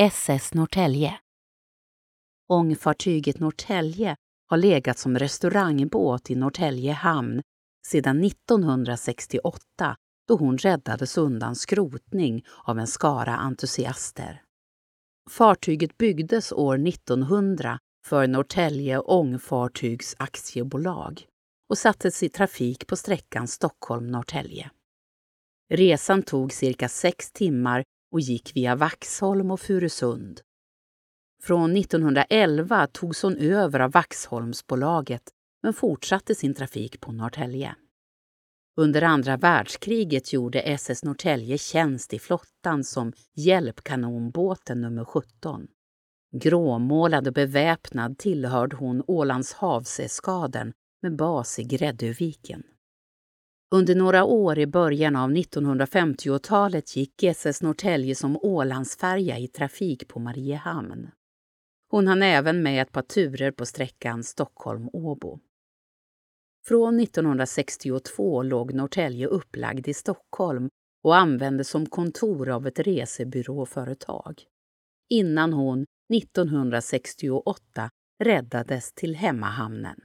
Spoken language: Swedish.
SS Norrtälje. Ångfartyget Norrtälje har legat som restaurangbåt i Norrtälje hamn sedan 1968 då hon räddades undan skrotning av en skara entusiaster. Fartyget byggdes år 1900 för Norrtälje Ångfartygs Aktiebolag och sattes i trafik på sträckan Stockholm-Norrtälje. Resan tog cirka sex timmar och gick via Vaxholm och Furusund. Från 1911 togs hon över av Vaxholmsbolaget men fortsatte sin trafik på Norrtälje. Under andra världskriget gjorde SS Norrtälje tjänst i flottan som hjälpkanonbåten nummer 17. Gråmålad och beväpnad tillhörde hon Ålands havseskaden med bas i Gräddöviken. Under några år i början av 1950-talet gick SS Norrtälje som Ålandsfärja i trafik på Mariehamn. Hon hann även med ett par turer på sträckan Stockholm-Åbo. Från 1962 låg Norrtälje upplagd i Stockholm och användes som kontor av ett resebyråföretag. Innan hon 1968 räddades till hemmahamnen.